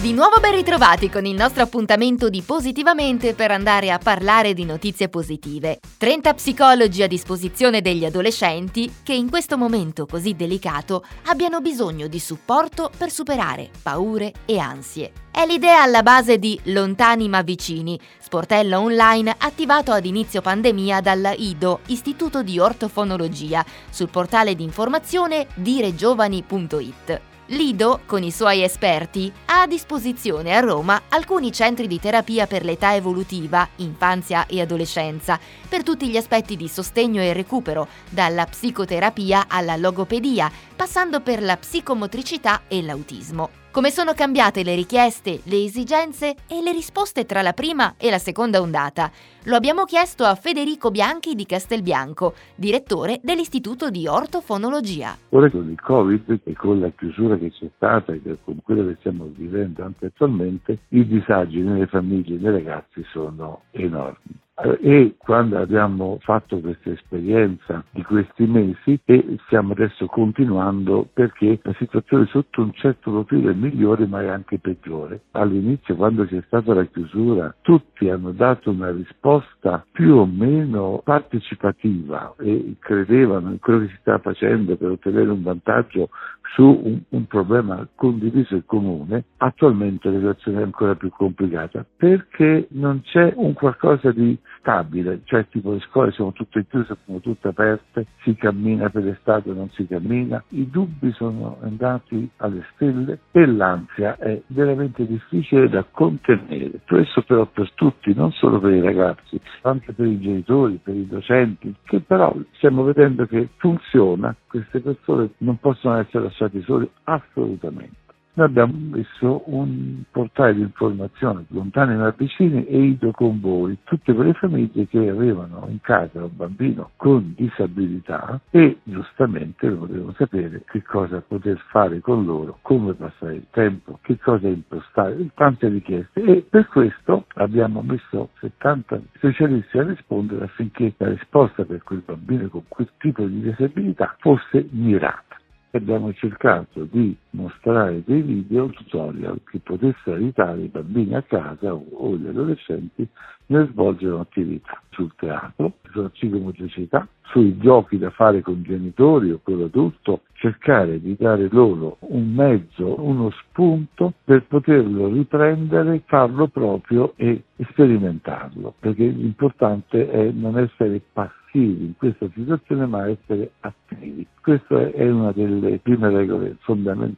Di nuovo ben ritrovati con il nostro appuntamento di Positivamente per andare a parlare di notizie positive. 30 psicologi a disposizione degli adolescenti che in questo momento così delicato abbiano bisogno di supporto per superare paure e ansie. È l'idea alla base di Lontani ma vicini, sportello online attivato ad inizio pandemia dalla IDO, Istituto di Ortofonologia, sul portale di informazione diregiovani.it. Lido, con i suoi esperti, ha a disposizione a Roma alcuni centri di terapia per l'età evolutiva, infanzia e adolescenza, per tutti gli aspetti di sostegno e recupero, dalla psicoterapia alla logopedia, passando per la psicomotricità e l'autismo. Come sono cambiate le richieste, le esigenze e le risposte tra la prima e la seconda ondata? Lo abbiamo chiesto a Federico Bianchi di Castelbianco, direttore dell'Istituto di Ortofonologia. Ora con il Covid e con la chiusura che c'è stata e con quella che stiamo vivendo anche attualmente, i disagi nelle famiglie e nei ragazzi sono enormi e quando abbiamo fatto questa esperienza di questi mesi e stiamo adesso continuando perché la situazione sotto un certo profilo è migliore ma è anche peggiore. All'inizio quando c'è stata la chiusura tutti hanno dato una risposta più o meno partecipativa e credevano in quello che si stava facendo per ottenere un vantaggio su un, un, problema condiviso e comune, attualmente la situazione è ancora più complicata perché non c'è un qualcosa di stabile, cioè tipo le scuole sono tutte chiuse, sono tutte aperte, si cammina per l'estate o non si cammina, i dubbi sono andati alle stelle e l'ansia è veramente difficile da contenere. Questo però per tutti, non solo per i ragazzi, anche per i genitori, per i docenti, che però stiamo vedendo che funziona, queste persone non possono essere lasciate lasciati soli assolutamente. Noi abbiamo messo un portale di informazione lontani ma vicini e Ido con voi, tutte quelle famiglie che avevano in casa un bambino con disabilità e giustamente volevano sapere che cosa poter fare con loro, come passare il tempo, che cosa impostare, tante richieste e per questo abbiamo messo 70 specialisti a rispondere affinché la risposta per quel bambino con quel tipo di disabilità fosse mirata abbiamo cercato di mostrare dei video tutorial che potessero aiutare i bambini a casa o gli adolescenti nel svolgere un'attività sul teatro, sulla psicomotricità, sui giochi da fare con genitori o con l'adulto, cercare di dare loro un mezzo, uno spunto per poterlo riprendere, farlo proprio e sperimentarlo, perché l'importante è non essere passivi in questa situazione ma essere attivi. Questa è una delle prime regole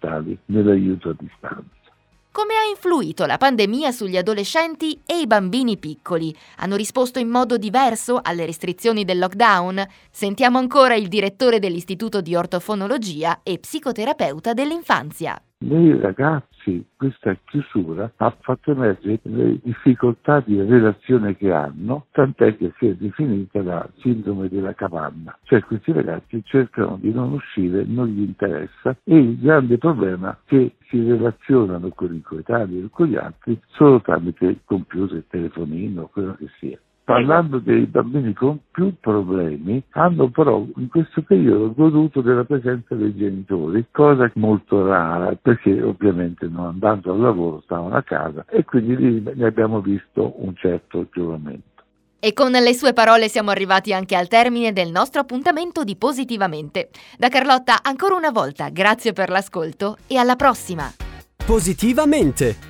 fondamentali nell'aiuto a distanza. Come ha influito la pandemia sugli adolescenti e i bambini piccoli? Hanno risposto in modo diverso alle restrizioni del lockdown? Sentiamo ancora il direttore dell'Istituto di Ortofonologia e psicoterapeuta dell'infanzia nei ragazzi questa chiusura ha fatto emergere le difficoltà di relazione che hanno, tant'è che si è definita la sindrome della capanna, cioè questi ragazzi cercano di non uscire, non gli interessa e il grande problema è che si relazionano con i coetanei e con gli altri solo tramite computer, telefonino, quello che sia parlando dei bambini con più problemi, hanno però in questo periodo goduto della presenza dei genitori, cosa molto rara perché ovviamente non andando al lavoro stavano a casa e quindi lì ne abbiamo visto un certo giovamento. E con le sue parole siamo arrivati anche al termine del nostro appuntamento di Positivamente. Da Carlotta ancora una volta grazie per l'ascolto e alla prossima! Positivamente!